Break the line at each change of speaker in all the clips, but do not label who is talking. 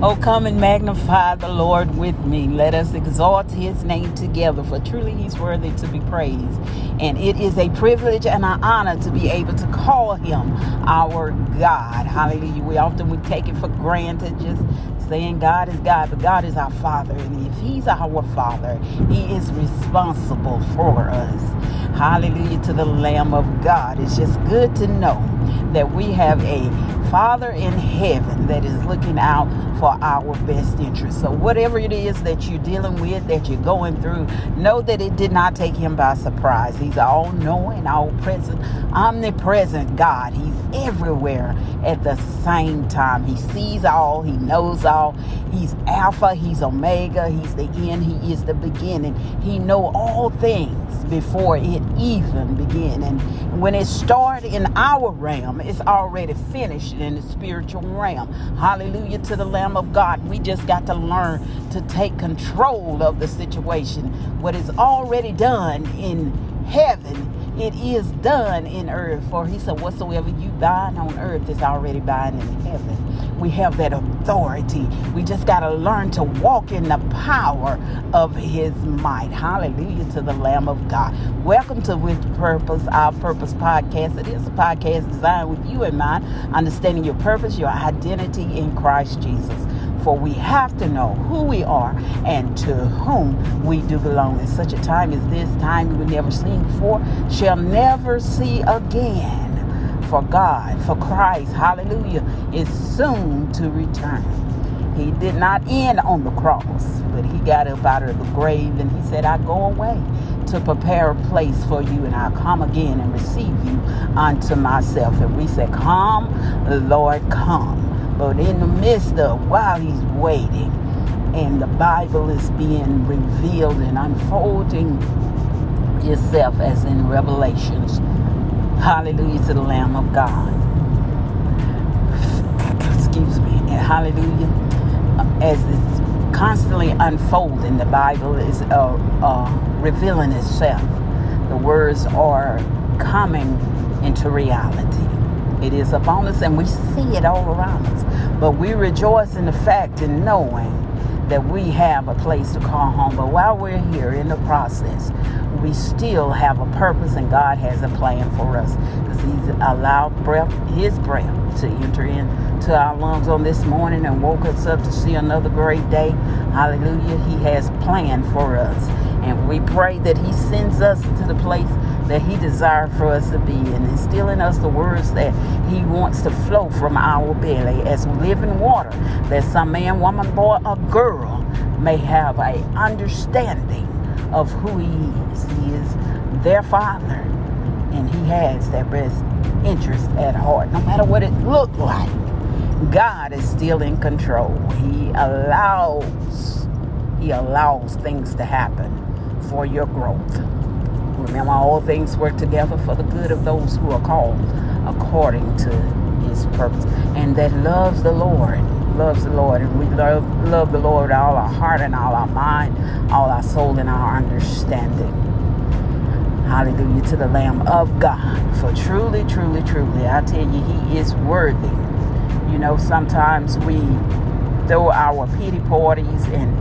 Oh, come and magnify the Lord with me. Let us exalt his name together, for truly he's worthy to be praised. And it is a privilege and an honor to be able to call him our God. Hallelujah. We often we take it for granted, just saying God is God, but God is our Father. And if he's our Father, he is responsible for us. Hallelujah to the Lamb of God. It's just good to know that we have a Father in heaven that is looking out for our best interest. So, whatever it is that you're dealing with, that you're going through, know that it did not take him by surprise. He's all knowing, all present, omnipresent God. He's everywhere at the same time. He sees all, he knows all. He's Alpha, he's Omega, he's the end, he is the beginning. He know all things before it even begin. And when it started in our realm, it's already finished in the spiritual realm. Hallelujah to the Lamb of God. We just got to learn to take control of the situation. What is already done in heaven it is done in earth. For he said, Whatsoever you bind on earth is already bound in heaven. We have that authority. We just got to learn to walk in the power of his might. Hallelujah to the Lamb of God. Welcome to With Purpose, our Purpose podcast. It is a podcast designed with you in mind, understanding your purpose, your identity in Christ Jesus. For we have to know who we are and to whom we do belong. In such a time as this, time we never seen before, shall never see again. For God, for Christ, hallelujah, is soon to return. He did not end on the cross, but he got up out of the grave and he said, I go away to prepare a place for you, and I'll come again and receive you unto myself. And we said, Come, Lord, come. But in the midst of while he's waiting, and the Bible is being revealed and unfolding itself as in Revelations. Hallelujah to the Lamb of God. Excuse me. And hallelujah. As it's constantly unfolding, the Bible is uh, uh, revealing itself. The words are coming into reality. It is upon us and we see it all around us. But we rejoice in the fact and knowing that we have a place to call home. But while we're here in the process, we still have a purpose and God has a plan for us because He's allowed breath, His breath, to enter into our lungs on this morning and woke us up to see another great day. Hallelujah. He has planned for us. And we pray that He sends us to the place that He desired for us to be in us the words that He wants to flow from our belly as living water, that some man, woman, boy, or girl may have a understanding of who He is. He is their Father, and He has their best interest at heart, no matter what it looked like. God is still in control. He allows He allows things to happen for your growth. Remember, all things work together for the good of those who are called according to his purpose. And that loves the Lord, loves the Lord. And we love, love the Lord all our heart and all our mind, all our soul and our understanding. Hallelujah to the Lamb of God. For truly, truly, truly, I tell you, he is worthy. You know, sometimes we throw our pity parties and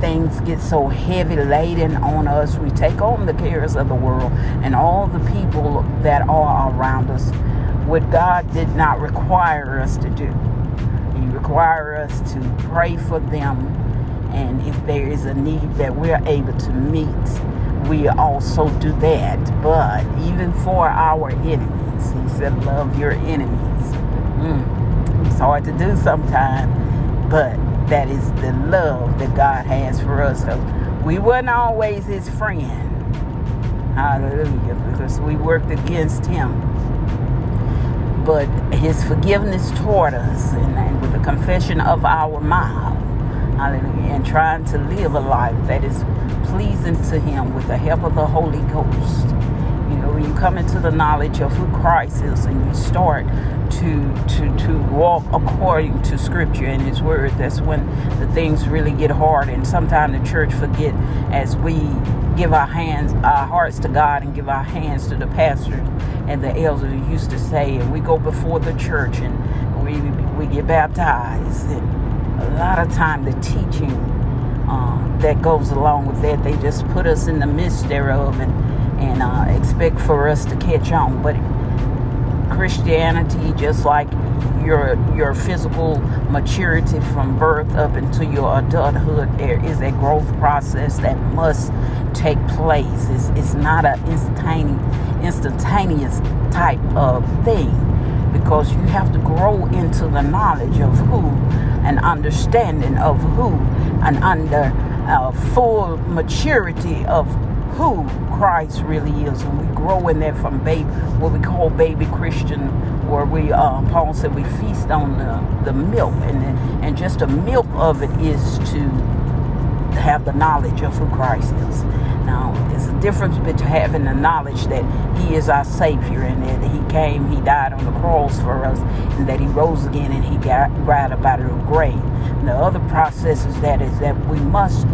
things get so heavy laden on us, we take on the cares of the world and all the people that are around us. What God did not require us to do, He required us to pray for them, and if there is a need that we're able to meet, we also do that. But even for our enemies, He said, "Love your enemies." Mm. It's hard to do sometimes, but that is the love that God has for us. So we weren't always his friend. Hallelujah. Because we worked against him. But his forgiveness toward us and, and with the confession of our mouth. Hallelujah. And trying to live a life that is pleasing to him with the help of the Holy Ghost. You know, when you come into the knowledge of who Christ is and you start to to to walk according to scripture and his word that's when the things really get hard. And sometimes the church forget as we give our hands our hearts to god and give our hands to the pastor and the elders used to say and we go before the church and we we get baptized. And a lot of time the teaching uh, that goes along with that, they just put us in the midst thereof and and uh, expect for us to catch on. But Christianity, just like your your physical maturity from birth up into your adulthood, there is a growth process that must take place. It's, it's not an instantaneous instantaneous type of thing because you have to grow into the knowledge of who, an understanding of who, an under uh, full maturity of who Christ really is, and we grow in that from baby, what we call baby Christian, where we, uh, Paul said, we feast on the, the milk, and and just the milk of it is to have the knowledge of who Christ is. Now, there's a difference between having the knowledge that He is our Savior and that He came, He died on the cross for us, and that He rose again and He got right up out of the grave. And the other process is that is that we must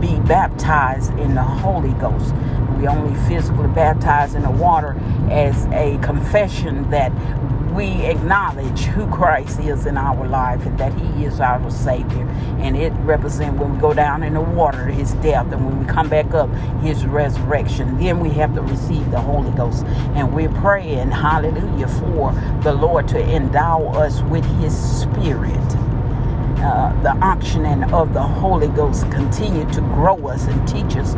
be baptized in the Holy Ghost. We only physically baptize in the water as a confession that we acknowledge who Christ is in our life and that He is our Savior. And it represents when we go down in the water, His death, and when we come back up, His resurrection. Then we have to receive the Holy Ghost. And we're praying, hallelujah, for the Lord to endow us with His Spirit uh, the unctioning of the Holy Ghost continue to grow us and teach us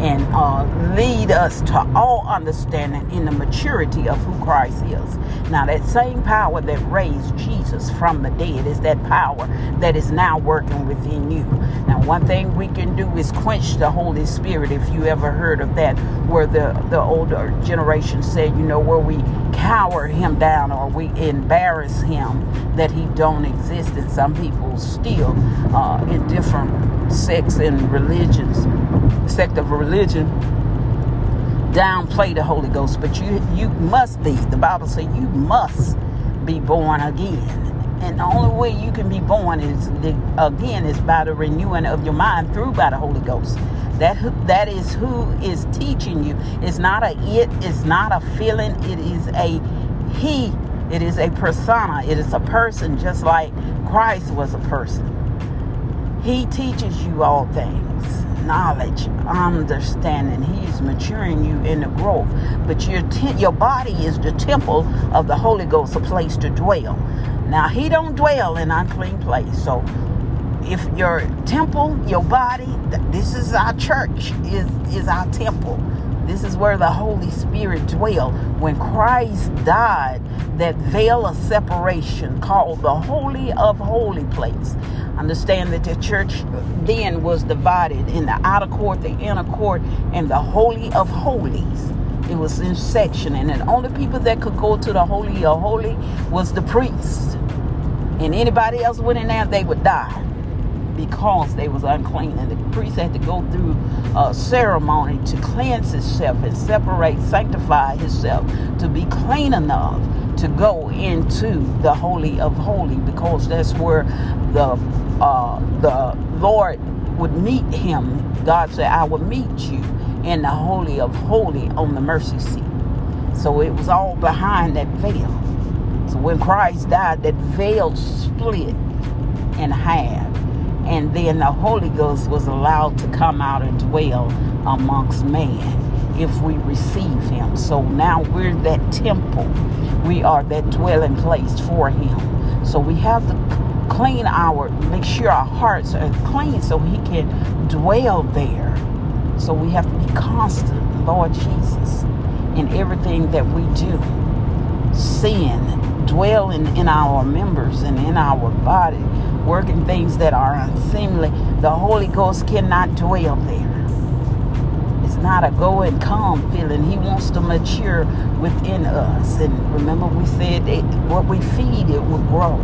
and uh, lead us to all understanding in the maturity of who Christ is. Now, that same power that raised Jesus from the dead is that power that is now working within you. Now, one thing we can do is quench the Holy Spirit. If you ever heard of that, where the, the older generation said, you know, where we cower him down or we embarrass him that he don't exist. And some people still uh, in different sects and religions, sect of religion, downplay the Holy Ghost. But you you must be. The Bible says you must be born again. And the only way you can be born is again is by the renewing of your mind through by the Holy Ghost. That that is who is teaching you. It's not a it. It's not a feeling. It is a he. It is a persona. It is a person, just like Christ was a person. He teaches you all things, knowledge, understanding. He is maturing you in the growth. But your te- your body is the temple of the Holy Ghost, a place to dwell. Now He don't dwell in unclean place. So if your temple, your body, this is our church, is is our temple. This is where the Holy Spirit dwelled. When Christ died, that veil of separation called the Holy of Holy place. Understand that the church then was divided in the outer court, the inner court, and the Holy of Holies. It was in section, and the only people that could go to the Holy of Holy was the priest. And anybody else went in there, they would die because they was unclean. And the priest had to go through a ceremony to cleanse himself and separate sanctify himself to be clean enough to go into the holy of holy because that's where the uh, the lord would meet him. God said i will meet you in the holy of holy on the mercy seat. So it was all behind that veil. So when christ died that veil split in half and then the Holy Ghost was allowed to come out and dwell amongst man if we receive him. So now we're that temple. We are that dwelling place for him. So we have to clean our, make sure our hearts are clean so he can dwell there. So we have to be constant, Lord Jesus, in everything that we do. Sin, dwelling in our members and in our body working things that are unseemly, the Holy Ghost cannot dwell there. It's not a go and come feeling. He wants to mature within us. And remember, we said that what we feed, it will grow.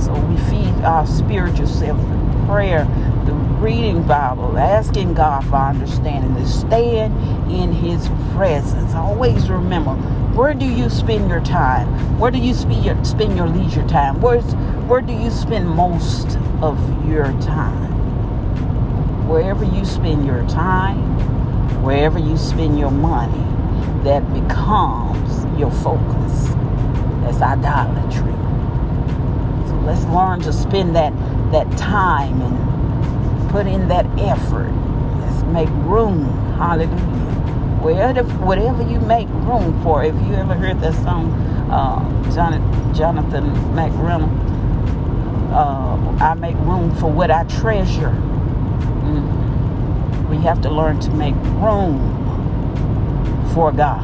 So we feed our spiritual self through prayer, reading Bible, asking God for understanding, to stand in His presence. Always remember, where do you spend your time? Where do you spend your, spend your leisure time? Where's, where do you spend most of your time? Wherever you spend your time, wherever you spend your money, that becomes your focus. That's idolatry. So let's learn to spend that that time and put in that effort. Let's make room. Hallelujah. Whatever, whatever you make room for. If you ever heard that song, uh, Jonathan, Jonathan McReynolds, uh, I make room for what I treasure. Mm-hmm. We have to learn to make room for God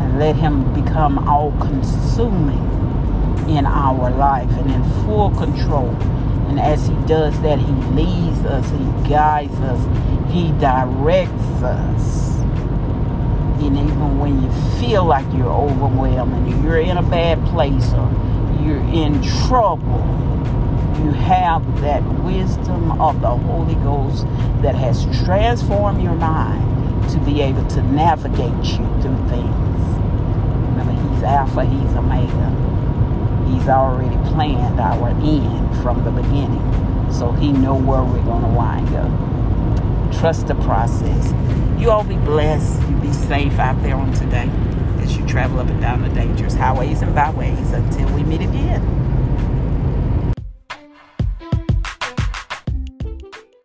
and let Him become all consuming in our life and in full control. And as He does that, He leads us, He guides us, He directs us. And even when you feel like you're overwhelmed and you're in a bad place or you're in trouble, you have that wisdom of the Holy Ghost that has transformed your mind to be able to navigate you through things. Remember, He's Alpha, He's Omega. Already planned our end from the beginning. So he know where we're going to wind up. Trust the process. You all be blessed. You be safe out there on today as you travel up and down the dangerous highways and byways until we meet again.